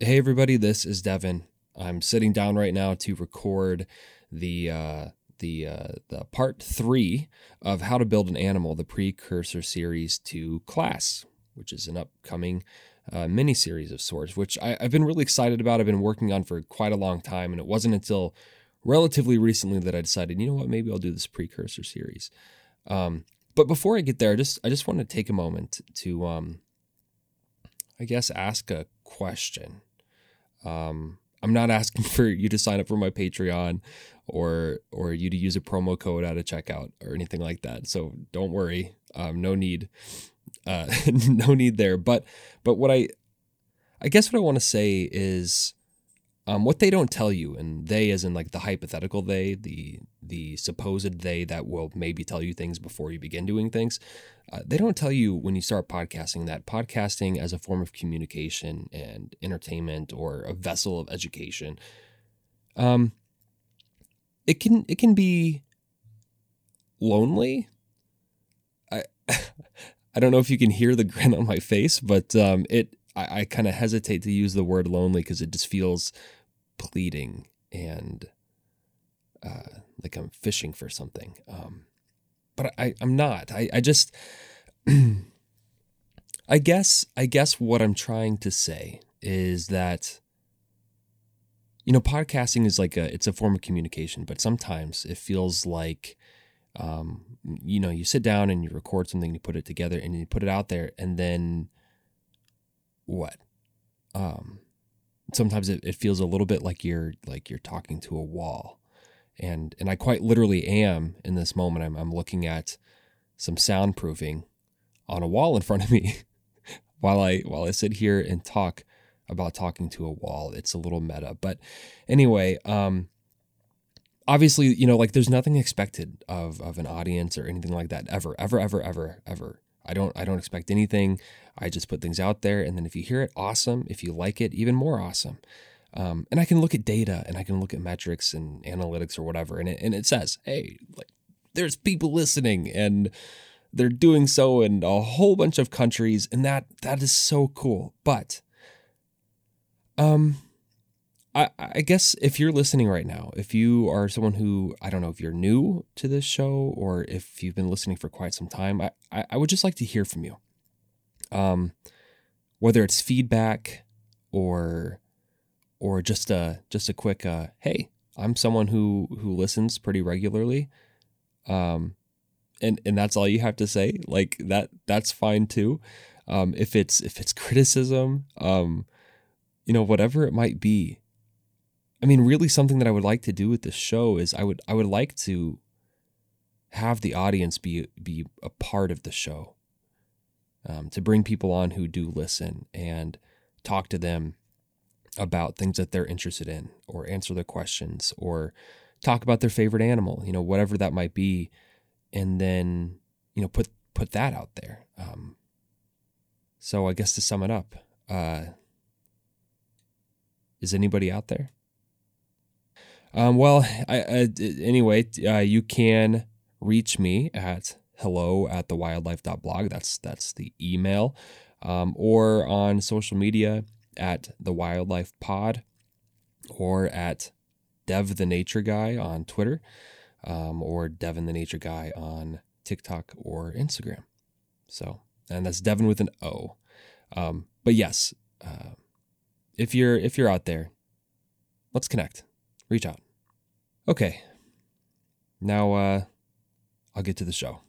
Hey, everybody, this is Devon. I'm sitting down right now to record the uh, the uh, the part three of how to build an animal, the precursor series to class, which is an upcoming uh, mini series of sorts, which I, I've been really excited about. I've been working on for quite a long time, and it wasn't until relatively recently that I decided, you know what, maybe I'll do this precursor series. Um, but before I get there, I just I just want to take a moment to, um, I guess, ask a question. Um, I'm not asking for you to sign up for my Patreon or or you to use a promo code at a checkout or anything like that. So don't worry, um, no need, uh, no need there. But but what I I guess what I want to say is um, what they don't tell you, and they as in like the hypothetical they, the the supposed they that will maybe tell you things before you begin doing things. Uh, they don't tell you when you start podcasting that podcasting as a form of communication and entertainment or a vessel of education, um, it can it can be lonely. I I don't know if you can hear the grin on my face, but um, it I, I kind of hesitate to use the word lonely because it just feels pleading and uh, like I'm fishing for something. Um, but I, I'm not. I, I just, I guess, I guess what I'm trying to say is that, you know, podcasting is like a, it's a form of communication, but sometimes it feels like, um, you know, you sit down and you record something, you put it together and you put it out there and then what? Um, sometimes it, it feels a little bit like you're like you're talking to a wall. And and I quite literally am in this moment. I'm, I'm looking at some soundproofing on a wall in front of me. While I while I sit here and talk about talking to a wall it's a little meta. But anyway um obviously you know like there's nothing expected of of an audience or anything like that ever ever ever ever ever. I don't I don't expect anything. I just put things out there, and then if you hear it, awesome. If you like it, even more awesome. Um, and I can look at data and I can look at metrics and analytics or whatever, and it and it says, hey, like there's people listening and they're doing so in a whole bunch of countries, and that that is so cool. But um I, I guess if you're listening right now, if you are someone who, I don't know if you're new to this show or if you've been listening for quite some time, I, I, I would just like to hear from you. Um, whether it's feedback or or just a just a quick uh, hey, I'm someone who who listens pretty regularly. Um, and and that's all you have to say. Like that that's fine too. Um, if it's if it's criticism, um, you know, whatever it might be, I mean, really, something that I would like to do with this show is I would I would like to have the audience be be a part of the show, um, to bring people on who do listen and talk to them about things that they're interested in, or answer their questions, or talk about their favorite animal, you know, whatever that might be, and then you know put put that out there. Um, so I guess to sum it up, uh, is anybody out there? Um, well, I, I, anyway, uh, you can reach me at hello at thewildlife.blog. That's that's the email, um, or on social media at the Wildlife Pod, or at Dev the Nature Guy on Twitter, um, or Devon the Nature Guy on TikTok or Instagram. So, and that's Devon with an O. Um, but yes, uh, if you're if you're out there, let's connect. Reach out. Okay. Now, uh, I'll get to the show.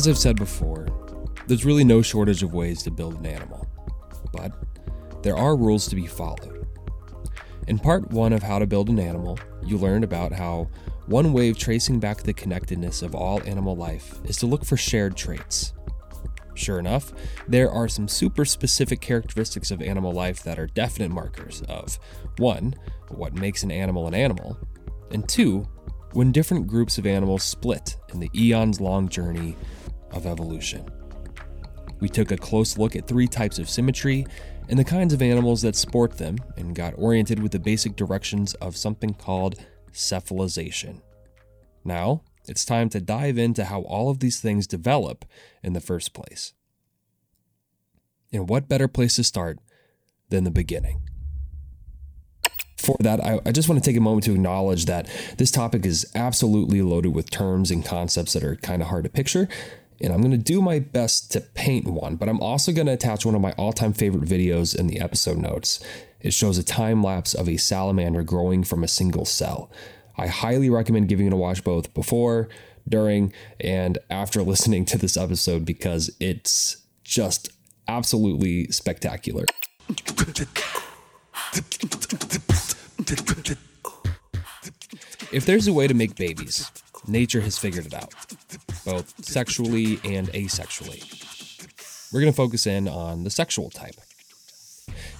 As I've said before, there's really no shortage of ways to build an animal, but there are rules to be followed. In part one of How to Build an Animal, you learned about how one way of tracing back the connectedness of all animal life is to look for shared traits. Sure enough, there are some super specific characteristics of animal life that are definite markers of 1. what makes an animal an animal, and 2. when different groups of animals split in the eons long journey of evolution. We took a close look at three types of symmetry and the kinds of animals that sport them and got oriented with the basic directions of something called cephalization. Now, it's time to dive into how all of these things develop in the first place. And what better place to start than the beginning? For that, I, I, just want to take a moment to acknowledge that this topic is absolutely loaded with terms and concepts that are kind of hard to picture. And I'm going to do my best to paint one, but I'm also going to attach one of my all time favorite videos in the episode notes. It shows a time lapse of a salamander growing from a single cell. I highly recommend giving it a watch both before, during, and after listening to this episode because it's just absolutely spectacular. If there's a way to make babies, nature has figured it out, both sexually and asexually. We're going to focus in on the sexual type.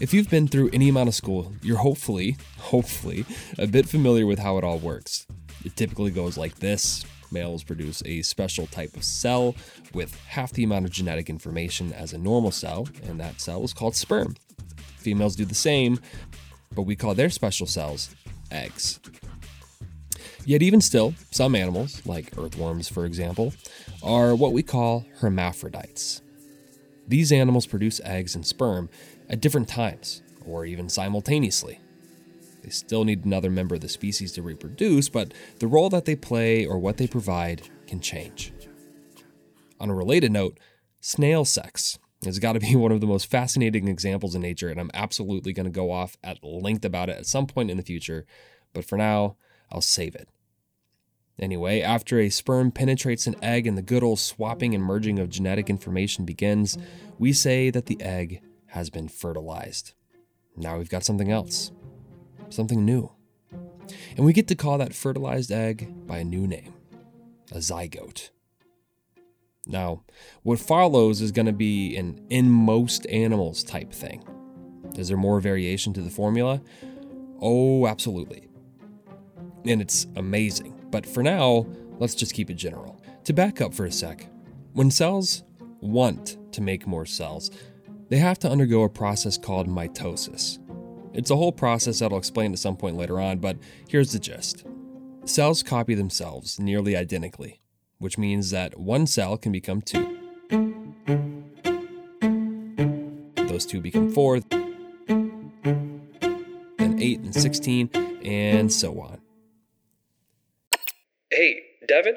If you've been through any amount of school, you're hopefully, hopefully, a bit familiar with how it all works. It typically goes like this males produce a special type of cell with half the amount of genetic information as a normal cell, and that cell is called sperm. Females do the same, but we call their special cells eggs. Yet, even still, some animals, like earthworms for example, are what we call hermaphrodites. These animals produce eggs and sperm at different times, or even simultaneously. They still need another member of the species to reproduce, but the role that they play or what they provide can change. On a related note, snail sex has got to be one of the most fascinating examples in nature, and I'm absolutely going to go off at length about it at some point in the future, but for now, I'll save it. Anyway, after a sperm penetrates an egg and the good old swapping and merging of genetic information begins, we say that the egg has been fertilized. Now we've got something else, something new. And we get to call that fertilized egg by a new name a zygote. Now, what follows is going to be an in most animals type thing. Is there more variation to the formula? Oh, absolutely. And it's amazing. But for now, let's just keep it general. To back up for a sec, when cells want to make more cells, they have to undergo a process called mitosis. It's a whole process that I'll explain at some point later on, but here's the gist. Cells copy themselves nearly identically, which means that one cell can become two. Those two become four, then eight and 16, and so on. Hey, Devon,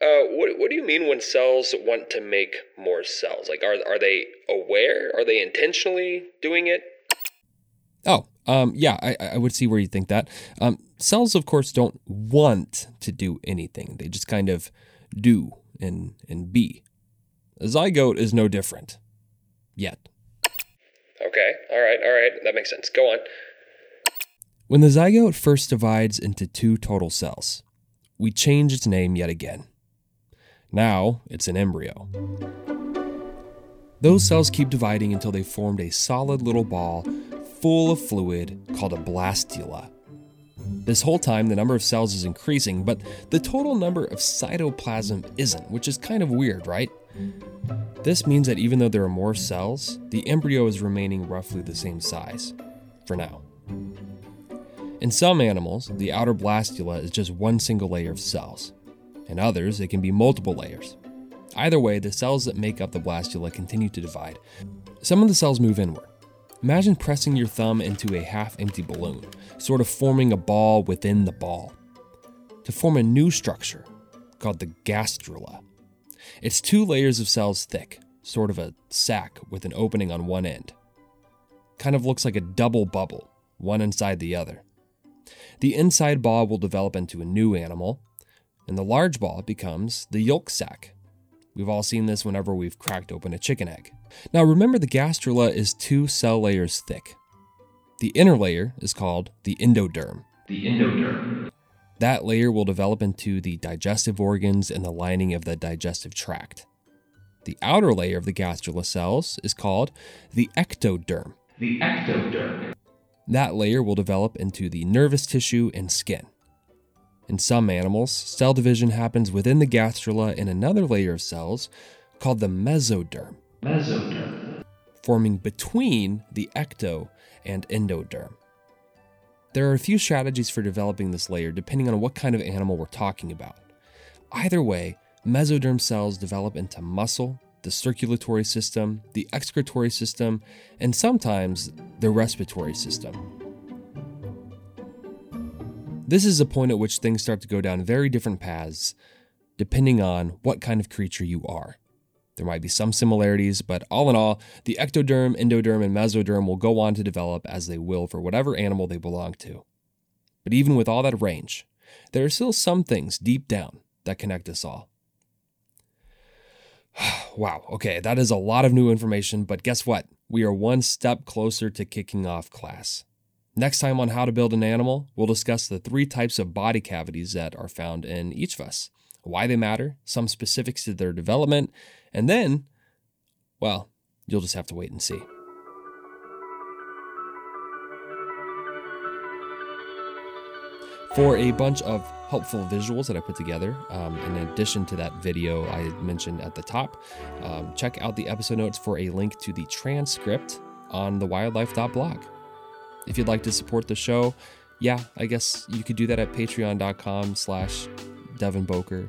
uh, what what do you mean when cells want to make more cells? Like, are are they aware? Are they intentionally doing it? Oh, um, yeah, I, I would see where you think that. Um, cells, of course, don't want to do anything; they just kind of do and and be. A zygote is no different. Yet. Okay, all right, all right, that makes sense. Go on. When the zygote first divides into two total cells, we change its name yet again. Now it's an embryo. Those cells keep dividing until they formed a solid little ball full of fluid called a blastula. This whole time, the number of cells is increasing, but the total number of cytoplasm isn't, which is kind of weird, right? This means that even though there are more cells, the embryo is remaining roughly the same size, for now. In some animals, the outer blastula is just one single layer of cells. In others, it can be multiple layers. Either way, the cells that make up the blastula continue to divide. Some of the cells move inward. Imagine pressing your thumb into a half empty balloon, sort of forming a ball within the ball, to form a new structure called the gastrula. It's two layers of cells thick, sort of a sac with an opening on one end. Kind of looks like a double bubble, one inside the other. The inside ball will develop into a new animal, and the large ball becomes the yolk sac. We've all seen this whenever we've cracked open a chicken egg. Now remember, the gastrula is two cell layers thick. The inner layer is called the endoderm. The endoderm. That layer will develop into the digestive organs and the lining of the digestive tract. The outer layer of the gastrula cells is called the ectoderm. The ectoderm. That layer will develop into the nervous tissue and skin. In some animals, cell division happens within the gastrula in another layer of cells called the mesoderm, Mesoderm. forming between the ecto and endoderm. There are a few strategies for developing this layer depending on what kind of animal we're talking about. Either way, mesoderm cells develop into muscle, the circulatory system, the excretory system, and sometimes the respiratory system. This is a point at which things start to go down very different paths depending on what kind of creature you are. There might be some similarities, but all in all, the ectoderm, endoderm, and mesoderm will go on to develop as they will for whatever animal they belong to. But even with all that range, there are still some things deep down that connect us all. wow, okay, that is a lot of new information, but guess what? We are one step closer to kicking off class. Next time on How to Build an Animal, we'll discuss the three types of body cavities that are found in each of us, why they matter, some specifics to their development, and then, well, you'll just have to wait and see. For a bunch of helpful visuals that I put together, um, in addition to that video I mentioned at the top, um, check out the episode notes for a link to the transcript on the thewildlife.blog. If you'd like to support the show, yeah, I guess you could do that at patreon.com slash Devon Bowker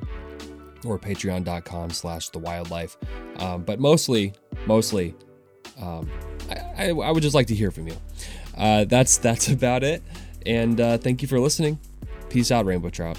or patreon.com slash the wildlife. Um, but mostly, mostly, um, I, I, I would just like to hear from you. Uh, that's that's about it. And uh, thank you for listening. Peace out, Rainbow Trout.